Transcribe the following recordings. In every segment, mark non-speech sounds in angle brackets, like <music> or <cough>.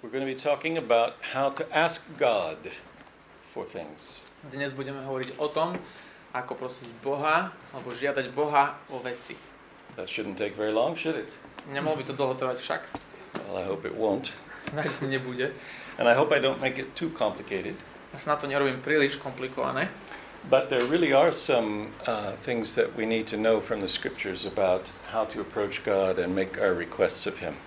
We're going to be talking about how to ask God for things. Dnes budeme hovoriť o tom, ako prosiť Boha, alebo žiadať Boha o veci. That shouldn't take very long, should it? Nemohlo by to dlho trvať však. Well, I hope it won't. Snáď nebude. And I hope I don't make it too complicated. Ja snad to nerobím príliš komplikované. But there really are some uh, things that we need to know from the scriptures about how to approach God and make our requests of Him.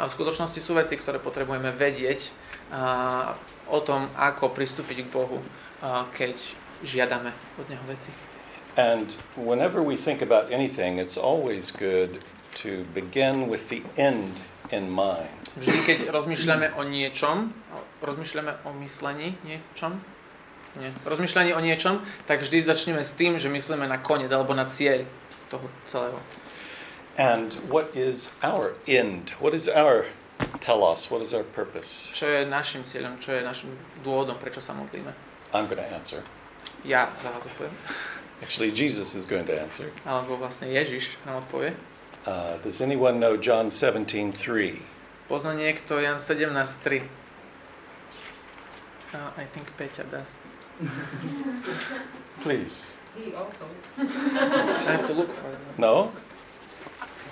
A v skutočnosti sú veci, ktoré potrebujeme vedieť a, o tom, ako pristúpiť k Bohu, a, keď žiadame od Neho veci. And whenever we think about anything, it's always good to begin with the end in mind. Vždy, keď rozmýšľame o niečom, rozmýšľame o myslení niečom, nie, rozmýšľanie o niečom, tak vždy začneme s tým, že myslíme na koniec alebo na cieľ toho celého. And what is our end? What is our telos? What is our purpose? Čo je našim cieľom, čo je našim dôvodom, prečo sa modlíme. I'm going to answer. Ja za vás odpoviem. Actually, Jesus is going to answer. Alebo vlastne Ježiš nám odpovie. Uh, does anyone know John 17:3? Pozná niekto Jan 17.3? Uh, I think Peťa does. Please. He also. I have to look for it. No?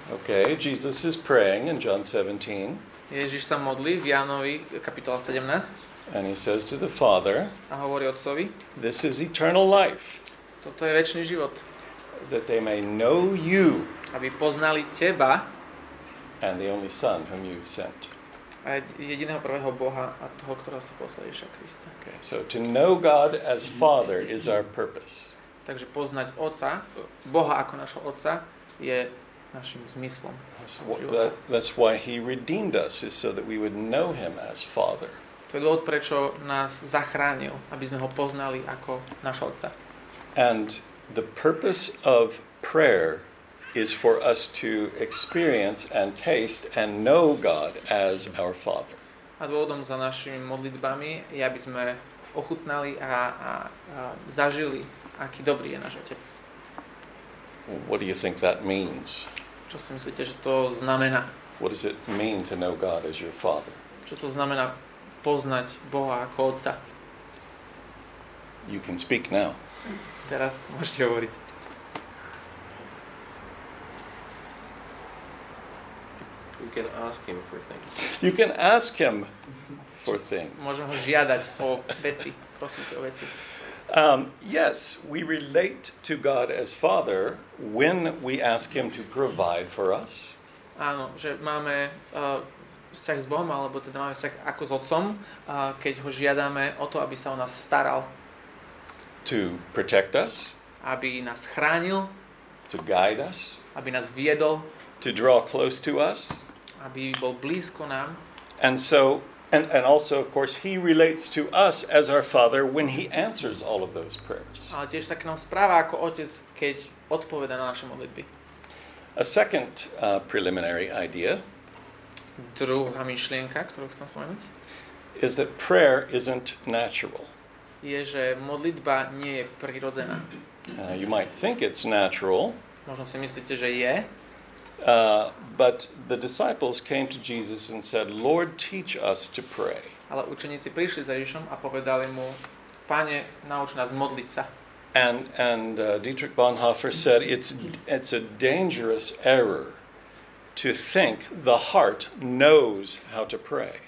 Okay, Jesus is praying in John 17, Ježiš sa modlí v Jánovi kapitola 17 and he says to the Father, a hovorí otcovi, This is eternal life, toto je väčší život, that they may know you aby poznali teba and the only Son whom you sent. a jediného prvého Boha a toho, ktorého si poslal Ježiša Krista. Okay, so to know God as Father is our purpose. Takže poznať Otca, Boha ako našho Otca, je našim zmyslom. That's, that, that's why He redeemed us, is so that we would know Him as Father. To je dôvod, prečo nás zachránil, aby sme ho poznali ako nášho Otca. And the purpose of prayer is for us to experience and taste and know God as our Father. A dôvodom za našimi modlitbami je, aby sme ochutnali a, a, a zažili, aký dobrý je náš Otec. What do you think that means? Čo si myslíte, že to znamená? What does it mean to know God as your Father? Čo to znamená poznať Boha ako Otca? You can speak now. Teraz môžete hovoriť. You can ask him for things. You can ask Him for things. Môžeme ho žiadať o veci, prosiť o veci. Um, yes, we relate to God as Father when we ask Him to provide for us, Áno, že máme uh, vzťah s Bohom, alebo teda máme vzťah ako s Otcom, uh, keď ho žiadame o to, aby sa o nás staral, to protect us, aby nás chránil, to guide us, aby nás viedol, to draw close to us. aby bol blízko nám. And so, and, and also, of course, He relates to us as our Father when He answers all of those prayers. Ale tiež sa k nám správa ako Otec, keď odpoveda na naše modlitby. A second uh, preliminary idea Druhá myšlienka, ktorú chcem spomenúť, is that prayer isn't natural. je, že modlitba nie je prirodzená. Uh, you might think it's natural, Možno si myslíte, že je, uh, but the disciples came to Jesus and said, Lord, teach us to pray. ale učeníci prišli za Ježišom a povedali mu, Pane, nauč nás modliť sa. And, and uh, Dietrich Bonhoeffer said it's, it's a dangerous error to think the heart knows how to pray.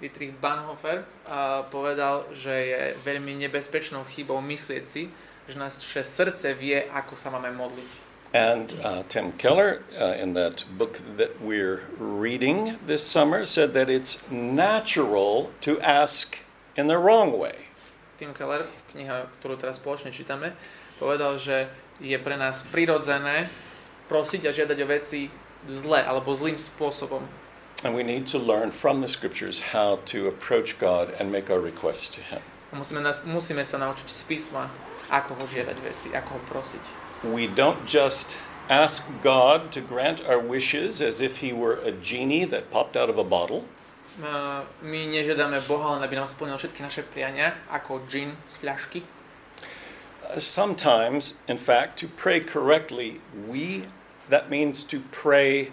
Dietrich Bonhoeffer uh, povedal, že je veľmi nebezpečnou chybou myslieť si, že naše srdce vie, ako sa máme modliť. And uh, Tim Keller, uh, in that book that we're reading this summer, said that it's natural to ask in the wrong way. Tim Keller, kniha, ktorú teraz spoločne čítame, povedal, že je pre nás prirodzené prosiť a žiadať o veci zle alebo zlým spôsobom. And we need to learn from the scriptures how to approach God and make our requests to Him. A Musíme, nás, musíme sa naučiť z písma, ako ho žiadať veci, ako ho prosiť. We don't just ask God to grant our wishes as if He were a genie that popped out of a bottle. Uh, My nežiadame Boha, len aby nám splnil všetky naše priania, ako džin z fľašky. Uh, Sometimes, in fact, to pray correctly, we that means to pray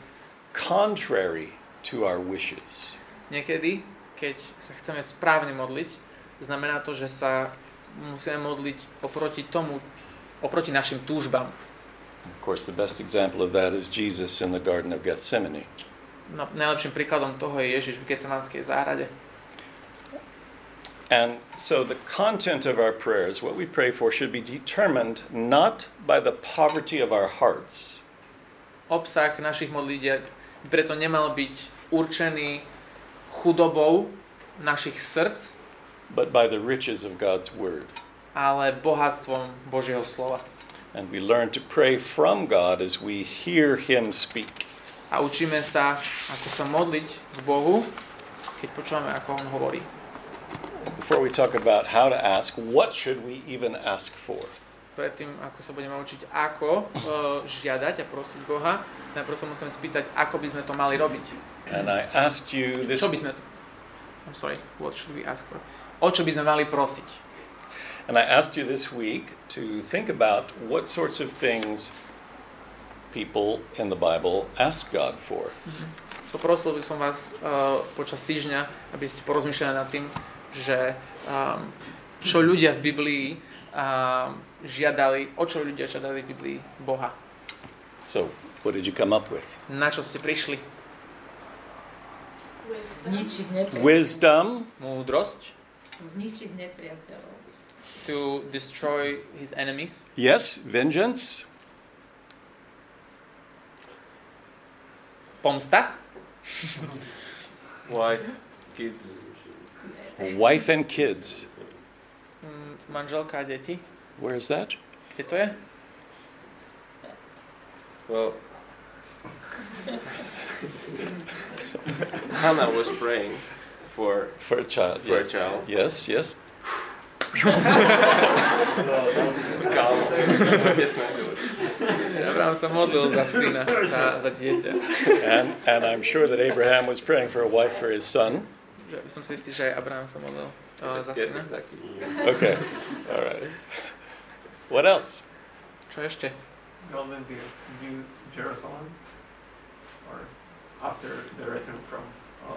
contrary to our wishes. Niekedy keď sa chceme správne modliť, znamená to, že sa musíme modliť oproti tomu, oproti našim túžbám. Of course, the best example of that is Jesus in the Garden of Gethsemane. No, najlepším príkladom toho je Ježiš v Getsemanskej záhrade. And so the content of our prayers, what we pray for, should be determined not by the poverty of our hearts, Obsah našich modlitieb preto nemal byť určený chudobou našich srdc, but by the riches of God's Word. Ale bohatstvom Božieho slova. And we learn to pray from God as we hear Him speak. A učíme sa, ako sa modliť k Bohu, keď počúvame, ako On hovorí. Before we talk about how to ask, what should we even ask for? Predtým, ako sa budeme učiť, ako uh, žiadať a prosiť Boha, najprv sa musíme spýtať, ako by sme to mali robiť. And I asked you this Čo by sme to... I'm sorry, what should we ask for? O čo by sme mali prosiť? And I asked you this week to think about what sorts of things people in the Bible ask God for. Poprosil by som vás uh, počas týždňa, aby ste porozmýšľali nad tým, že um, čo ľudia v Biblii um, žiadali, o čo ľudia žiadali v Biblii Boha. So, what did you come up with? Na čo ste prišli? Zničiť nepriateľov. Wisdom, Múdrosť, Zničiť nepriateľov. To destroy his enemies. yes, vengeance, Pomsta, <laughs> Wife, kids. wife and kids. mm, manželka a deti. Where is that? Kde to je? Well, Hannah was praying for For a child. For a child. Yes, yes. Calm. Abraham sa modlil za syna, za, za dieťa. And, and I'm sure that Abraham was praying for a wife for his son. Som si istý, že aj Abraham sa modlil za Yes, Okay, all right. What else? Čo ešte? Golden view, view Jerusalem, or after the return from, uh,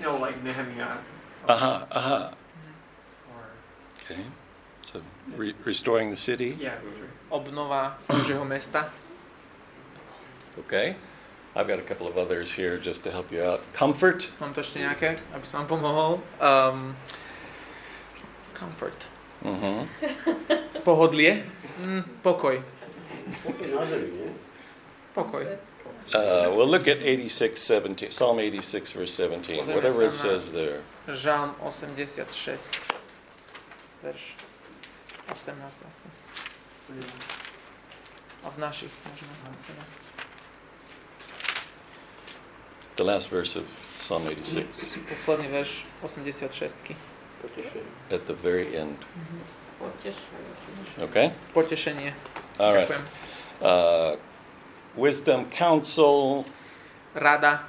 you know, like Nehemiah, Uh huh, uh huh. or Okay. So, re- restoring the city. yeah, Obnova Božieho mesta. Okay. I've got a couple of others here just to help you out. Comfort. Mám to ešte nejaké, aby som pomohol. Um, comfort. Mm-hmm. Pohodlie. Mm, pokoj. Pokoj. Uh, we'll look at 86, 17, Psalm 86, verse 17, whatever it says there. Žalm 86. Verš 18 asi. A v našich možno 18. The last verse of Psalm 86, Posledný verš 86. at the very end. Potešujúci. Okay? Potešenie. All right. Uh, wisdom, counsel. Rada.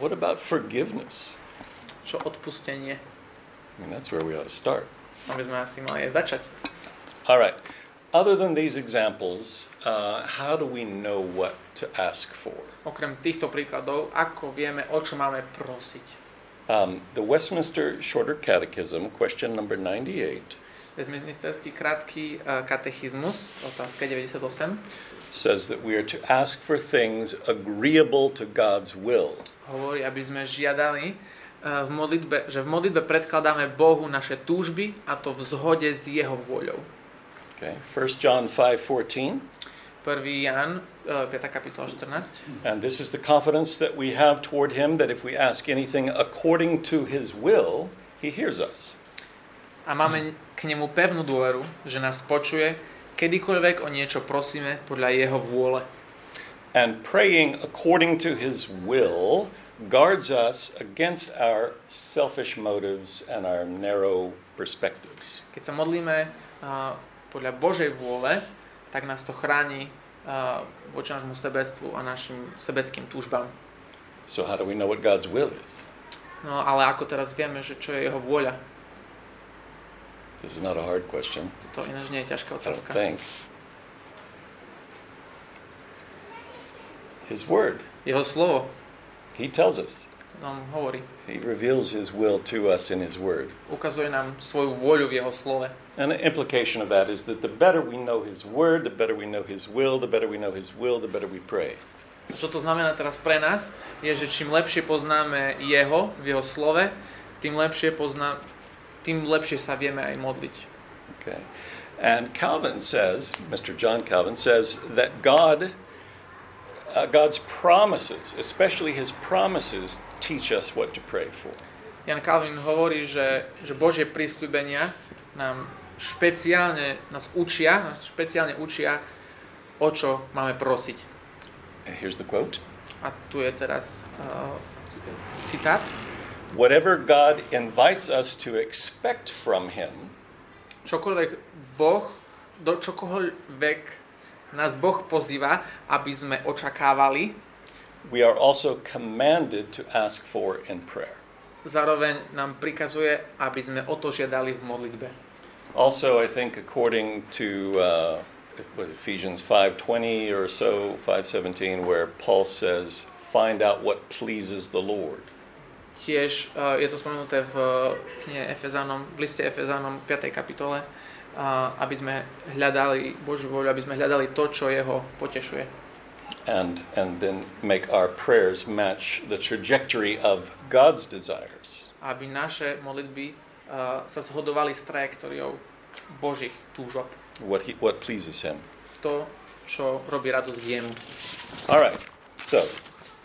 What about forgiveness? Čo odpustenie. I mean, that's where we ought to start. Aby sme asi mali aj začať. All right. Other than these examples, uh, how do we know what to ask for? Okrem týchto príkladov, ako vieme, o čo máme prosiť. Um, the Westminster Shorter Catechism, question number 98, Westminsterský krátky uh, katechizmus, otázka 98, says that we are to ask for things agreeable to God's will. hovorí, aby sme žiadali v modlitbe, že v modlitbe predkladáme Bohu naše túžby a to v zhode s Jeho vôľou. Okay. 1 John 5:14, 1. Jan, uh, 5. kapitola 14. and this is the confidence that we have toward him that if we ask anything according to his will, he hears us. A máme k nemu pevnú dôveru, že nás počuje, kedykoľvek o niečo prosíme podľa Jeho vôle. And praying according to his will guards us against our selfish motives and our narrow perspectives. Keď sa modlíme uh, podľa Božej vôle, tak nás to chráni uh, voči nášmu sebectvu a našim sebeckým túžbám. So how do we know what God's will is? No ale ako teraz vieme, že čo je Jeho vôľa? This is not a hard question. Toto ináč nie je ťažká I don't otázka. think. His word. Jeho slovo. He tells us. nám hovorí. He reveals his will to us in his word. Ukazuje nám svoju vôľu v jeho slove. And the implication of that is that the better we know his word, the better we know his will, the better we know his will, the better we pray. Čo to znamená teraz pre nás, je, že čím lepšie poznáme jeho v jeho slove, tým lepšie, pozná, tým lepšie sa vieme aj modliť. Okay. And Calvin says, Mr. John Calvin says that God, uh, God's promises, especially his promises, teach us what to pray for. Jan Calvin hovorí, že, že Božie prísľubenia nám špeciálne nás učia, nás špeciálne učia, o čo máme prosiť. Here's the quote A tu je teraz uh, citát. Whatever God invites us to expect from him, Čokoľvek Boh, do čokoľvek nás Boh pozýva, aby sme očakávali, we are also commanded to ask for in prayer. zároveň nám prikazuje, aby sme o to žiadali v modlitbe. Also, I think according to uh, Ephesians 5:20 or so, 5:17, where Paul says, "Find out what pleases the Lord." Tiež uh, je to spomenuté v uh, knihe Efezánom, v liste Efezánom 5. kapitole, aby sme hľadali Božiu voľu, aby sme hľadali to, čo jeho potešuje. and and then make our prayers match the trajectory of God's desires. Aby naše modlitby uh, sa zhodovali s trajektóriou Božích túžob. What he what pleases him. To, čo robí radosť jemu. All right. So,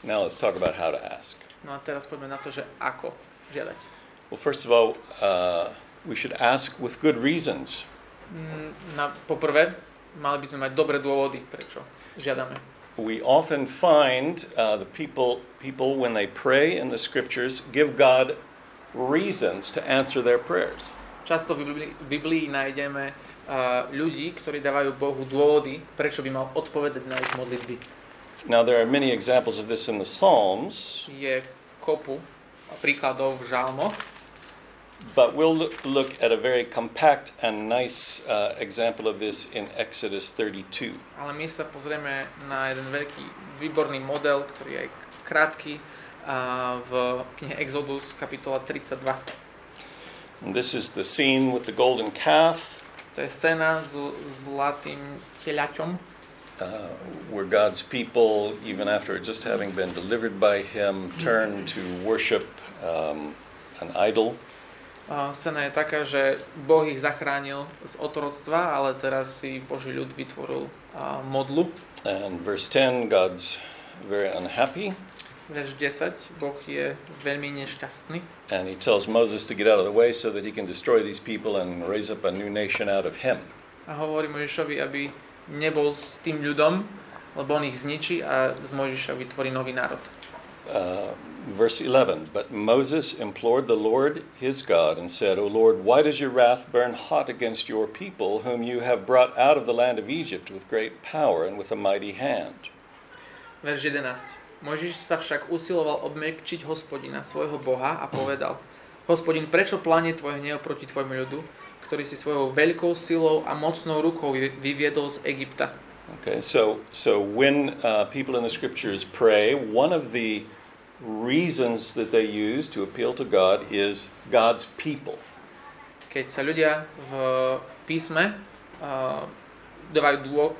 now let's talk about how to ask. No a teraz poďme na to, že ako žiadať. Well, first of all, uh, we should ask with good reasons. Mm, Na, poprvé, mali by sme mať dobré dôvody, prečo žiadame. We often find uh, the people people when they pray in the scriptures give God reasons to answer their prayers. Často v Biblii, v Biblii nájdeme uh, ľudí, ktorí dávajú Bohu dôvody, prečo by mal odpovedať na ich modlitby. Now there are many examples of this in the Psalms, Je kopu príkladov v žalmoch, but we'll look, look at a very compact and nice uh, example of this in Exodus 32. ale my sa pozrieme na jeden veľký, výborný model, ktorý je krátky, a v knihe Exodus, kapitola 32. And this is the scene with the golden calf, To je scéna s zlatým telaťom, uh, where God's people, even after just having been delivered by Him, turn to worship um, an idol. Scéna je taká, že Boh ich zachránil z otroctva, ale teraz si Boží ľud vytvoril modlu. And verse 10, God's very unhappy, Verš 10, Boh je veľmi nešťastný and He tells Moses to get out of the way so that He can destroy these people and raise up a new nation out of Him. a hovorí Mojžišovi, aby nebol s tým ľudom, lebo on ich zničí a z Mojžiša vytvorí nový národ. Uh, verse 11 But Moses implored the Lord his God and said, O Lord, why does your wrath burn hot against your people, whom you have brought out of the land of Egypt with great power and with a mighty hand? Verš 11. Mojžiš sa však usiloval obmekčiť hospodina, svojho Boha a povedal Hospodin, prečo planie tvoj hnev proti tvojmu ľudu, ktorý si svojou veľkou silou a mocnou rukou vy- vyviedol z Egypta? Okay, so so when uh, people in the scriptures pray, one of the reasons that they use to appeal to God is God's people. Keď sa ľudia v písme uh, dávajú dô,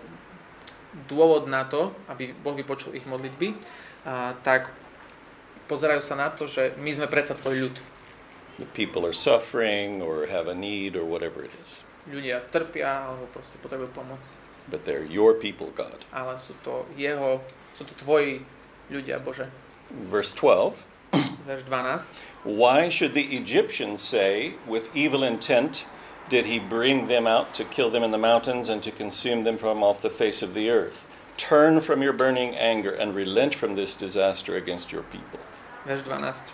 dôvod na to, aby Boh vypočul ich modlitby, uh, tak pozerajú sa na to, že my sme predsa tvoj ľud. The people are suffering or have a need or whatever it is, Ľudia trpia alebo proste potrebujú pomoc, but they're your people, God. ale sú to jeho, sú to tvoji ľudia, Bože. Verse 12 Verš 12. Why should the Egyptians say, with evil intent, did he bring them out to kill them in the mountains and to consume them from off the face of the earth? Turn from your burning anger and relent from this disaster against your people. Verš 12.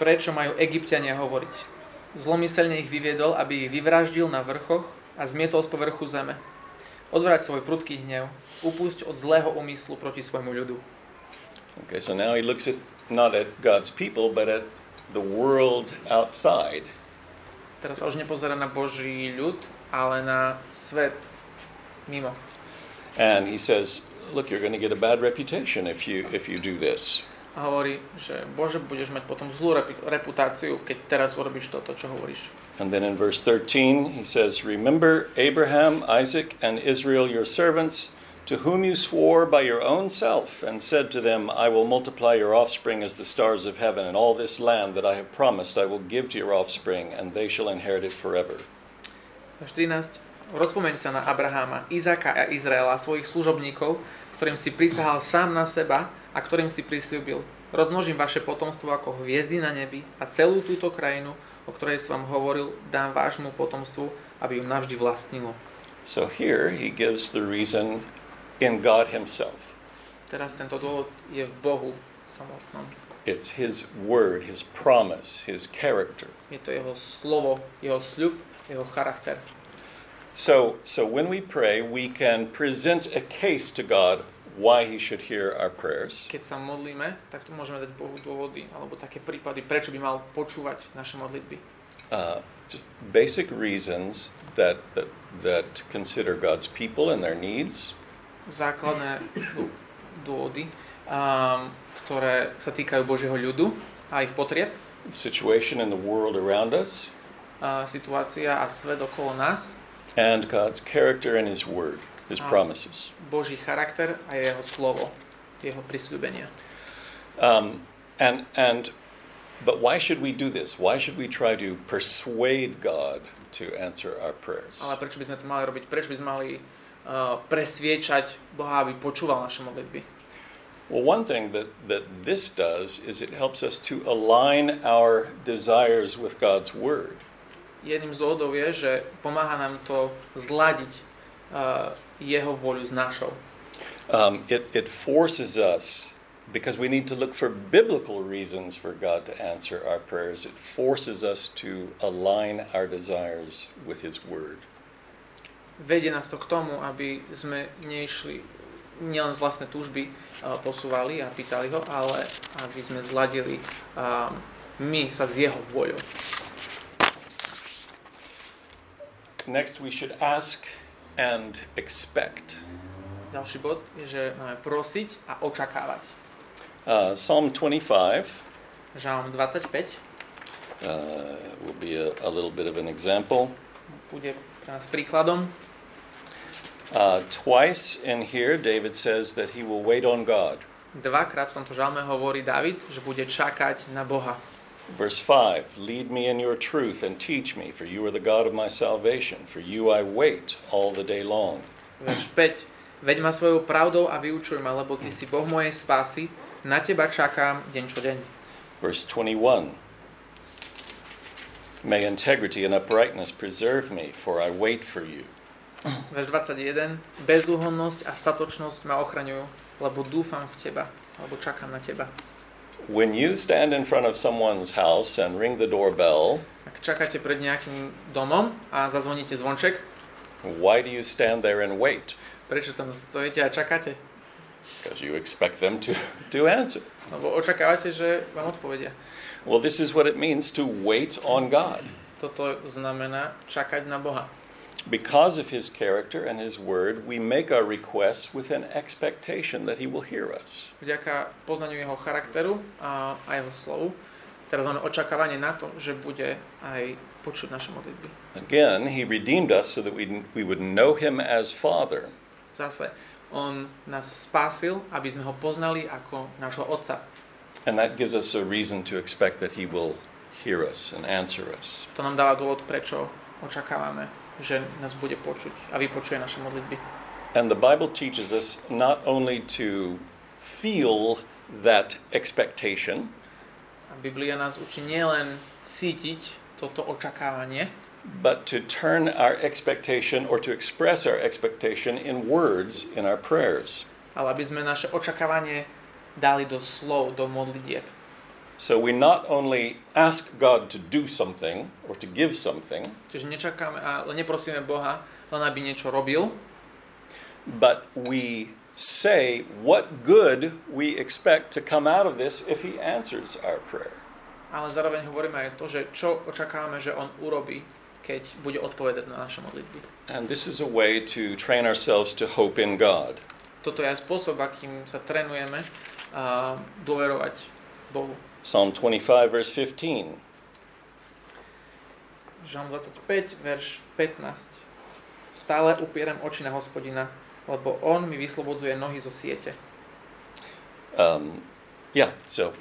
Prečo majú egyptiania hovoriť? Zlomyselne ich vyviedol, aby ich vyvraždil na vrchoch a zmietol z povrchu zeme. Odvrať svoj prudký hnev, upúšť od zlého úmyslu proti svojmu ľudu. Okay, so now he looks at not at God's people, but at the world outside. Teraz sa už nepozerá na Boží ľud, ale na svet mimo. And he says, Look, you're going to get a bad reputation if you, if you do this. a hovorí, že Bože, budeš mať potom zlú reputáciu, keď teraz urobíš toto, čo hovoríš. And then in verse 13, he says, Remember Abraham, Isaac, and Israel, your servants, to whom you swore by your own self, and said to them, I will multiply your offspring as the stars of heaven, and all this land that I have promised I will give to your offspring, and they shall inherit it forever. Verš 13. Rozpomeň sa na Abraháma, Izáka a Izraela, svojich služobníkov, ktorým si prisahal sám na seba a ktorým si prislúbil. Rozmnožím vaše potomstvo ako hviezdy na nebi a celú túto krajinu, o ktorej som vám hovoril, dám vášmu potomstvu, aby ju navždy vlastnilo. So here he gives the reason in God himself. Teraz tento dôvod je v Bohu samotnom. It's his word, his promise, his character. Je to jeho slovo, jeho sľub, jeho charakter. So, so when we pray, we can present a case to God why he should hear our prayers. Keď sa modlíme, tak tu môžeme dať Bohu dôvody, alebo také prípady, prečo by mal počúvať naše modlitby. Uh, just basic reasons that, that, that consider God's people and their needs, Základné dô- dôvody, um, ktoré sa týkajú Božieho ľudu a ich potrieb, situation in the world around us, a situácia a svet okolo nás, and God's character and his word, his promises. Boží charakter a jeho slovo, jeho prisľúbenia. Um, and, and, but why should we do this? Why should we try to persuade God to answer our prayers? Ale prečo by sme to mali robiť? Prečo by sme mali uh, presviečať Boha, aby počúval naše modlitby? Well, one thing that, that this does is it helps us to align our desires with God's word. Jedným z dôvodov je, že pomáha nám to zladiť uh, jeho voľu s našou. Um, it, it forces us, because we need to look for biblical reasons for God to answer our prayers, it forces us to align our desires with His word. Vedie nás to k tomu, aby sme nešli nielen z vlastnej túžby uh, posúvali a pýtali ho, ale aby sme zladili um, my sa s jeho voľou. Next, we should ask and expect. Ďalší bod je, že máme prosiť a očakávať. Uh, Psalm 25 Žalm 25 uh, will be a, a little bit of an example. bude pre nás príkladom. Uh, twice in here, David says that he will wait on God. Dvakrát v tomto žalme hovorí David, že bude čakať na Boha. Verse 5 Lead me in your truth and teach me, for you are the God of my salvation. For you I wait all the day long. Verš 5. Veď ma svojou pravdou a vyučuj ma, lebo ty si Boh mojej spásy, na teba čakám deň čo deň. Verse 21 May integrity and uprightness preserve me, for I wait for you. Verš 21. Bezúhonnosť a statočnosť ma ochraňujú, lebo dúfam v teba, alebo čakám na teba. When you stand in front of someone's house and ring the doorbell, Ak čakáte pred nejakým domom a zazvoníte zvonček, why do you stand there and wait? prečo tam stojíte a čakáte? Because you expect them to, to answer. Lebo očakávate, že vám odpovedia. Well, this is what it means to wait on God. Toto znamená čakať na Boha. Because of his character and his word, we make our requests with an expectation that he will hear us. Vďaka poznaniu jeho charakteru a, a jeho slovu, teraz máme očakávanie na to, že bude aj počuť naše modlitby. Again, he redeemed us so that we, we would know him as Father. Zase, on nás spásil, aby sme ho poznali ako nášho Otca. And that gives us a reason to expect that he will hear us and answer us. To nám dáva dôvod, prečo očakávame, že nás bude počuť a vypočuje naše modlitby. And the Bible teaches us not only to feel that expectation, A Biblia nás učí nielen cítiť toto očakávanie, but to turn our expectation or to express our expectation in words in our prayers. ale aby sme naše očakávanie dali do slov, do modlitieb. So we not only ask God to do something or to give something, Čiže nečakáme a neprosíme Boha, len aby niečo robil, but we say what good we expect to come out of this if he answers our prayer. ale zároveň hovoríme aj to, že čo očakávame, že on urobí, keď bude odpovedať na naše modlitby. And this is a way to train ourselves to hope in God. Toto je spôsob, akým sa trénujeme uh, dôverovať Bohu. Psalm 25, verse 15. Žalm 25, verš 15. Stále upieram oči na hospodina, lebo on mi vyslobodzuje nohy zo siete. Um, yeah, so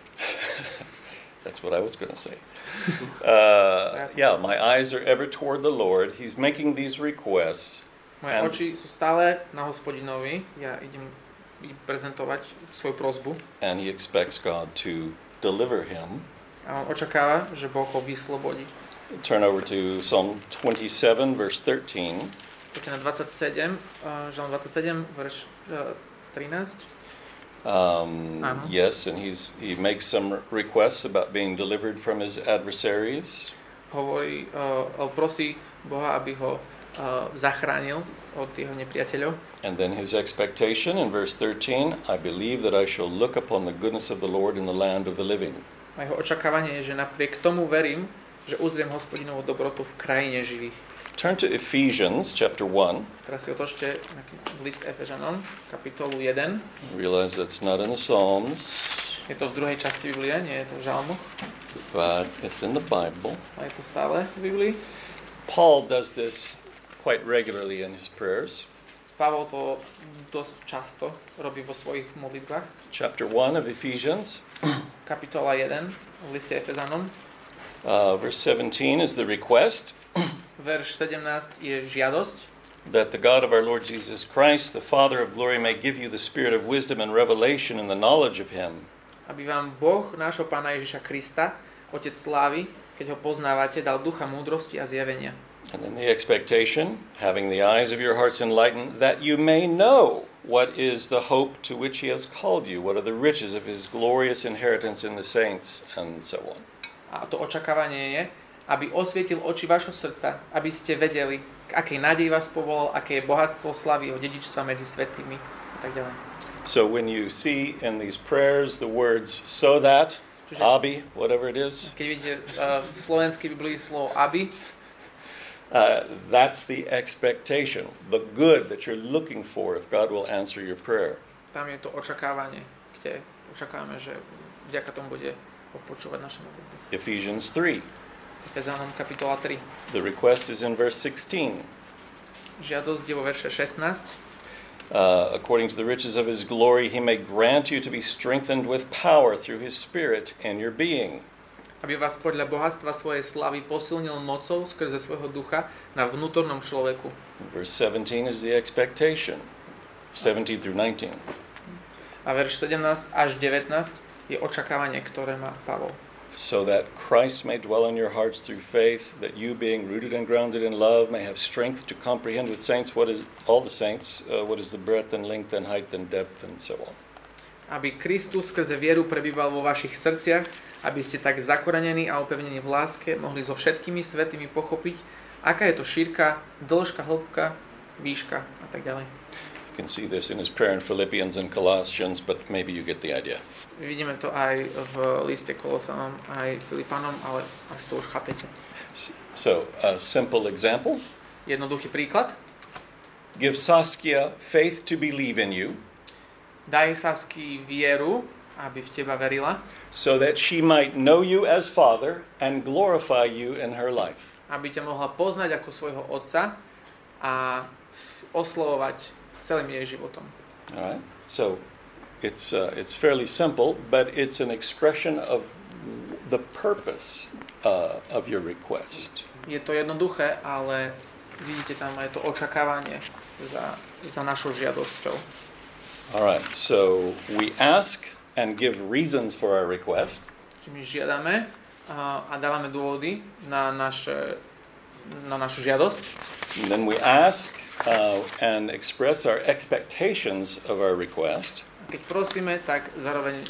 <laughs> that's what I was going to say. <laughs> Uh, yeah, my eyes are ever toward the Lord. He's making these requests. Moje And- oči sú stále na hospodinovi. Ja idem prezentovať svoju prozbu. and he expects God to deliver him. A on očakáva, že Boh ho vyslobodí. Turn over to Psalm 27, verse 13. Poďte na 27, uh, Žalm 27, verš uh, 13. Um, Uh-huh. Yes, and he's he makes some requests about being delivered from his adversaries. Hovorí, uh, alebo prosí Boha, aby ho uh, zachránil od jeho nepriateľov. And then his expectation in verse 13 I believe that I shall look upon the goodness of the Lord in the land of the living. A jeho očakávanie je, že napriek tomu verím, že uzriem hospodinovú dobrotu v krajine živých. Turn to Ephesians chapter 1. Teraz si otočte list Efežanom, kapitolu 1. Realize that's not in the Psalms, Je to v druhej časti Biblie, nie je to v žalmu, but it's in the Bible. ale je to stále v Biblii. Paul does this quite regularly in his prayers. Pavol to dosť často robí vo svojich modlitbách. Chapter 1 of Ephesians, Kapitola 1 v liste Efezanom, uh, verse 17 is the request verš 17 je žiadosť, that the God of our Lord Jesus Christ, the Father of glory, may give you the spirit of wisdom and revelation in the knowledge of him. aby vám Boh, nášho Pána Ježiša Krista, Otec slávy, keď ho poznávate, dal ducha múdrosti a zjavenia. And then the expectation, having the eyes of your hearts enlightened, that you may know what is the hope to which he has called you, what are the riches of his glorious inheritance in the saints, and so on. A to očakávanie je, aby osvietil oči vašho srdca, aby ste vedeli, k akej nádej vás povolal, aké je bohatstvo slavy jeho dedičstva medzi svetými a tak ďalej. So when you see in these prayers the words so that, Čiže abi, whatever it is, keď vidíte uh, v slovenskej Biblii slovo aby, uh, that's the expectation, the good that you're looking for if God will answer your prayer. tam je to očakávanie, kde očakávame, že vďaka tomu bude Boh počúvať naše modlitby. Ephesians 3. Efezánom kapitola 3. The request is in verse 16. Žiadosť je vo verše 16. Uh, according to the riches of his glory, he may grant you to be strengthened with power through his Spirit in your being. Aby vás podľa bohatstva svojej slavy posilnil mocou skrze svojho ducha na vnútornom človeku. Verse 17 is the expectation. 17 through 19. A verš 17 až 19 je očakávanie, ktoré má Pavol. So that Christ may dwell in your hearts through faith, that you, being rooted and grounded in love, may have strength to comprehend with saints what is all the saints, uh, what is the breadth and length and height and depth and so on. Aby Kristus skrze vieru prebýval vo vašich srdciach, aby ste tak zakorenení a opevnení v láske mohli so všetkými svetými pochopiť, aká je to šírka, dĺžka, hĺbka, výška a tak ďalej. You can see this in his prayer in Philippians and Colossians, but maybe you get the idea. Vidíme to aj v liste Kolosanom, aj Filipanom, ale asi to už chápete. So, a simple example Jednoduchý príklad. give Saskia faith to believe in you, Daj Sasky vieru, aby v teba verila, so that she might know you as Father and glorify you in her life. aby ťa mohla poznať ako svojho otca a oslovovať s celým jej životom. All right. So, it's uh, it's fairly simple, but it's an expression of the purpose uh, of your request. Je to jednoduché, ale vidíte tam aj to očakávanie za, za našou žiadosťou. All right. So we ask and give reasons for our request, Čiže my žiadame a, a dávame dôvody na, naše, na našu žiadosť. and then we ask uh, and express our expectations of our request, keď prosíme, tak zároveň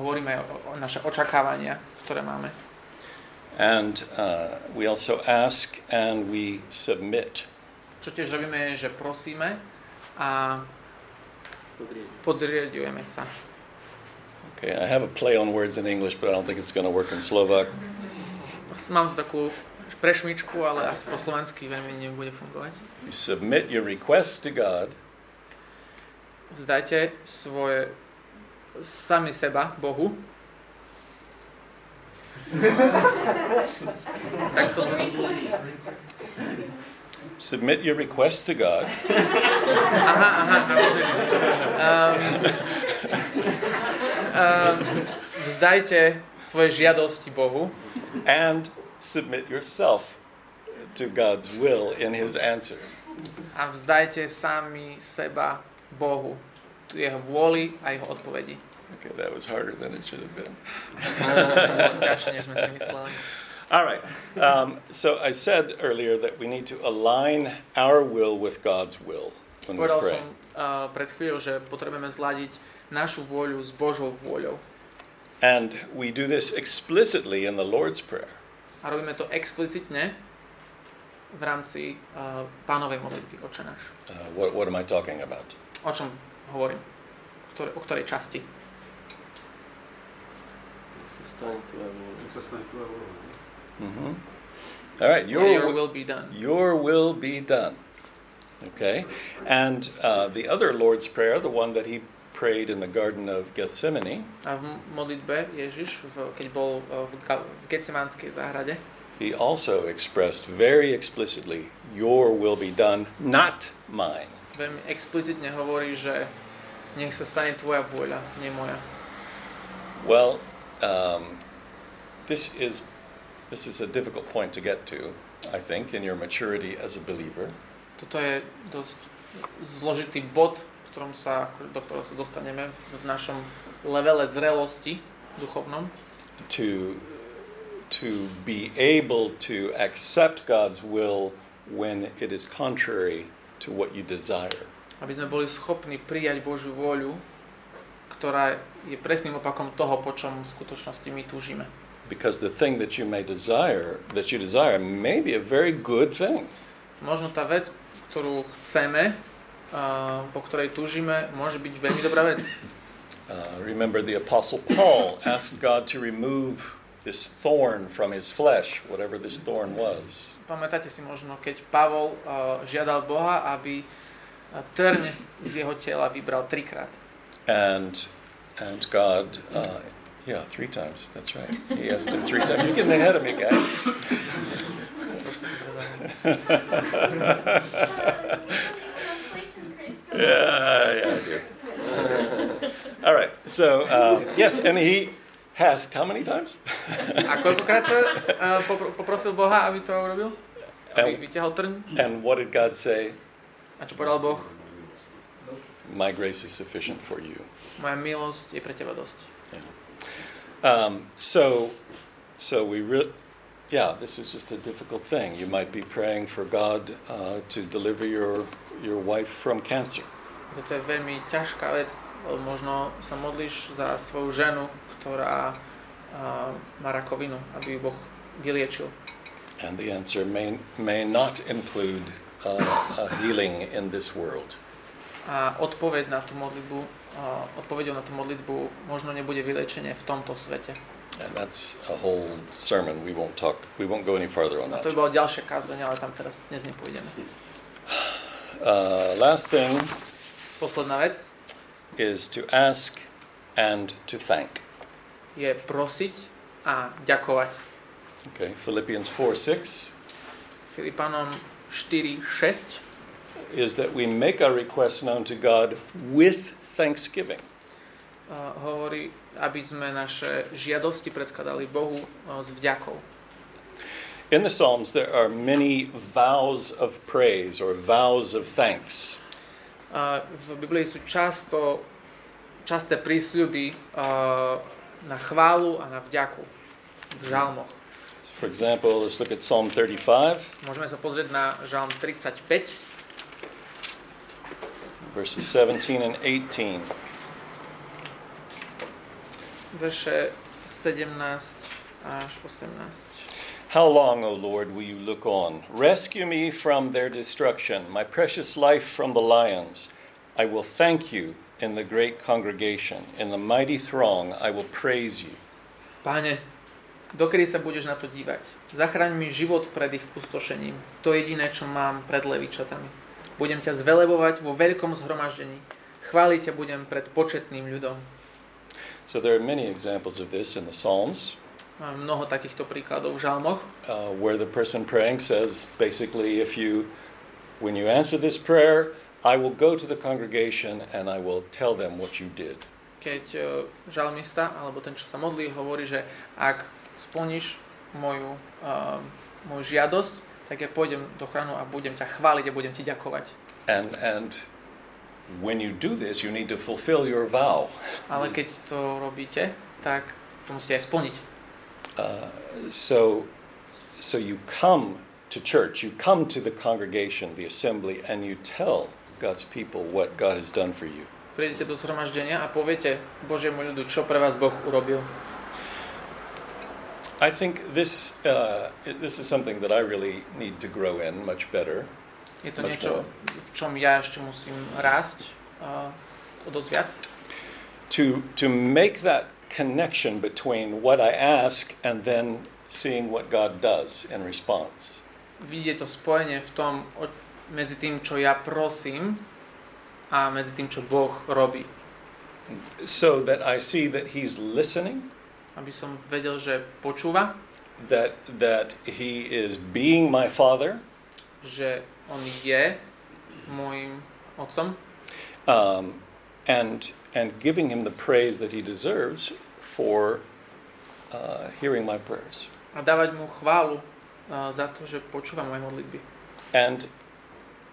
hovoríme o, o naše očakávania, ktoré máme. and uh, we also ask and we submit. Čo tiež robíme je, že prosíme a podriadujeme sa. Okay, I have a play on words in English, but I don't think it's going to work in Slovak. Mám tu takú prešmičku, ale asi po slovensky veľmi nebude fungovať. You submit your request to God, Vzdajte svoje sami seba Bohu. <laughs> tak to Submit your request to God Aha, aha, rozumiem. Um, um, vzdajte svoje žiadosti Bohu and submit yourself to God's will in His answer. a vzdajte sami seba Bohu, jeho vôli a jeho odpovedi. Okay, that was harder than it should have been. All right. Um, so I said earlier that we need to align our will with God's will when we pray. som uh, pred chvíľou, že potrebujeme zladiť našu vôľu s Božou vôľou. And we do this explicitly in the Lord's Prayer. A robíme to explicitne v rámci uh, pánovej modlitby, Oče náš. Uh, what, what am I talking about? O čom hovorím? Ktoré, o ktorej časti? Nech sa stane tvoja vôľa. Hmm All right. Your, Your, your will be done. Your will be done. Okay? And uh, the other Lord's Prayer, the one that he prayed in the Garden of Gethsemane, A v modlitbe Ježiš, v, keď bol uh, v, v Getsemanskej záhrade, he also expressed very explicitly, Your will be done, not mine. veľmi explicitne hovorí, že nech sa stane tvoja vôľa, nie moja. Well, um, this is this is a difficult point to get to, I think, in your maturity as a believer. Toto je dosť zložitý bod, v ktorom sa, do ktorého sa dostaneme v našom levele zrelosti duchovnom. To to be able to accept God's will when it is contrary to what you desire. Aby sme boli schopní prijať Božiu vôľu, ktorá je presným opakom toho, po čom v skutočnosti my túžime. Because the thing that you may desire, that you desire, may be a very good thing. Možno tá vec, ktorú chceme, a po ktorej túžime, môže byť veľmi dobrá vec. Uh, remember, the Apostle Paul asked God to remove this thorn from his flesh, whatever this thorn was. Pamätáte si možno, keď Pavol uh, žiadal Boha, aby uh, trň z jeho tela vybral trikrát. And and God, uh, yeah, three times. That's right. He asked him three times. You're getting ahead of me, guy. <laughs> yeah, yeah, I do. All right. So uh, yes, and he asked how many times? A koľkokrát sa uh, poprosil Boha, aby to urobil? Aby and, vyťahol trň? and what did God say? A čo povedal Boh? My grace is sufficient for you. Moja milosť je pre teba dosť. Um, so, so we re- yeah, this is just a difficult thing. You might be praying for God uh, to deliver your your wife from cancer, Toto je veľmi ťažká vec, lebo možno sa modlíš za svoju ženu, ktorá uh, má rakovinu, aby ju Boh vyliečil. and the answer may may not include uh, a healing in this world. A odpoveď na tú modlitbu, odpoveďou na tú modlitbu možno nebude vylečenie v tomto svete. And that's a whole sermon. We won't talk. We won't go any farther on A to by bola ďalšia ale tam teraz dnes nepôjdeme. Uh, last thing Posledná vec is to ask and to thank. je prosiť a ďakovať. Okay, Philippians four six. Filipanom 4, 6 is that we make our requests known to God with thanksgiving. uh, hovorí, aby sme naše žiadosti predkladali Bohu uh, s vďakou. In the Psalms, there are many vows of praise or vows of thanks. Uh, v Biblii sú často časté prísľuby uh, na chválu a na vďaku v žalmoch. For example, let's look at Psalm 35, Môžeme sa pozrieť na žalm 35, verses 17 and 18. verše 17 až 18. How long, O Lord, will you look on? Rescue me from their destruction, my precious life from the lions. I will thank you in the great congregation. In the mighty throng, I will praise you. Páne, dokedy sa budeš na to dívať? Zachraň mi život pred ich pustošením. To jediné, čo mám pred levičatami. Budem ťa zvelebovať vo veľkom zhromaždení. Chváliť ťa budem pred početným ľudom. So there are many examples of this in the Psalms, Máme mnoho takýchto príkladov v žalmoch, uh, where the person praying says basically, if you, when you answer this prayer, I will go to the congregation and I will tell them what you did. keď e, žalmista, alebo ten, čo sa modlí, hovorí, že ak splníš moju, uh, moju žiadosť, tak ja pôjdem do chránu a budem ťa chváliť a budem ti ďakovať. And, and when you do this, you need to fulfill your vow. Ale keď to robíte, tak to musíte aj splniť. Uh, so, so you come to church, you come to the congregation, the assembly, and you tell God's people what God has done for you. Prídete do zhromaždenia a poviete Božiemu ľudu, čo pre vás Boh urobil. I think this, uh, this is something that I really need to grow in much better. Je to niečo, v čom ja ešte musím rásť uh, o dosť viac. To, to make that connection between what I ask and then seeing what God does in response. Vidieť to spojenie v tom, medzi tým, čo ja prosím a medzi tým, čo Boh robí. So that I see that He's listening, Aby som vedel, že počúva, that, that He is being my Father, že On je môjim otcom um, and, and giving Him the praise that He deserves for uh, hearing my prayers. a dávať mu chválu uh, za to, že počúva moje modlitby. And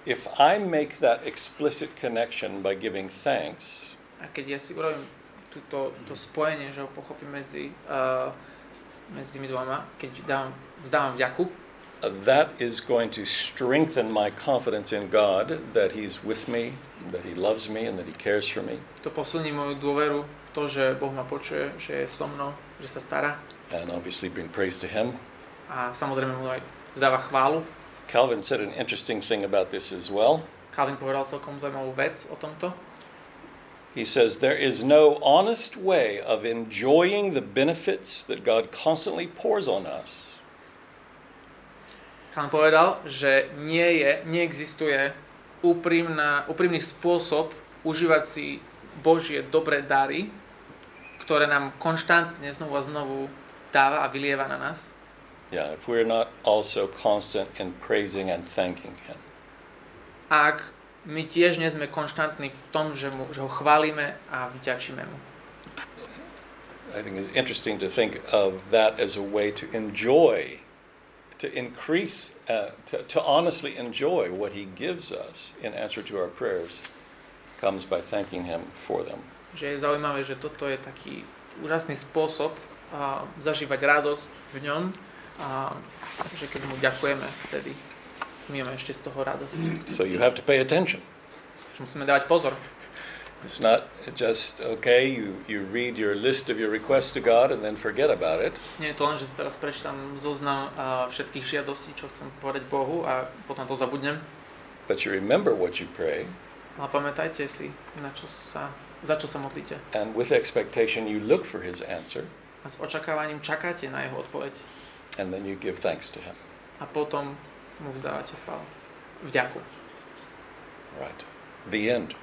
if I make that explicit connection by giving thanks, A keď ja si urobím túto, to spojenie, že ho pochopím medzi, uh, medzi tými dvoma, keď dám, vzdávam vďaku, uh, that is going to strengthen my confidence in God that He's with me, that He loves me, and that He cares for me. to posilní moju dôveru v to, že Boh ma počuje, že je so mnou, že sa stará And obviously, bring praise to Him. a samozrejme mu aj vzdáva chválu. Calvin said an interesting thing about this as well. Calvin povedal celkom zaujímavú vec o tomto. He says, There is no honest way of enjoying the benefits that God constantly pours on us Calvin povedal, že nie je, neexistuje úprimná, úprimný spôsob užívať si Božie dobré dary, ktoré nám konštantne znovu a znovu dáva a vylieva na nás, Yeah, if we're not also constant in praising and thanking Him. ak my tiež nie sme konštantní v tom, že, mu, že ho chválime a vďačíme mu. I think it's interesting to think of that as a way to enjoy, to increase, uh, to, to honestly enjoy what He gives us in answer to our prayers, comes by thanking Him for them. Že je zaujímavé, že toto je taký úžasný spôsob a, zažívať radosť v ňom a že keď mu ďakujeme, vtedy my máme ešte z toho radosť. So you have to pay attention. Musíme dávať pozor. It's not just, okay, you, you read your list of your requests to God and then forget about it. Nie je to len, že si teraz prečítam zoznam a, všetkých žiadostí, čo chcem povedať Bohu a potom to zabudnem. But you remember what you pray, Ale pamätajte si, na čo sa, za čo sa modlíte. and with expectation you look for His answer, A s očakávaním čakáte na jeho odpoveď. and then you give thanks to Him. A potom mu vzdávate chválu. Vďaku. Right. The end.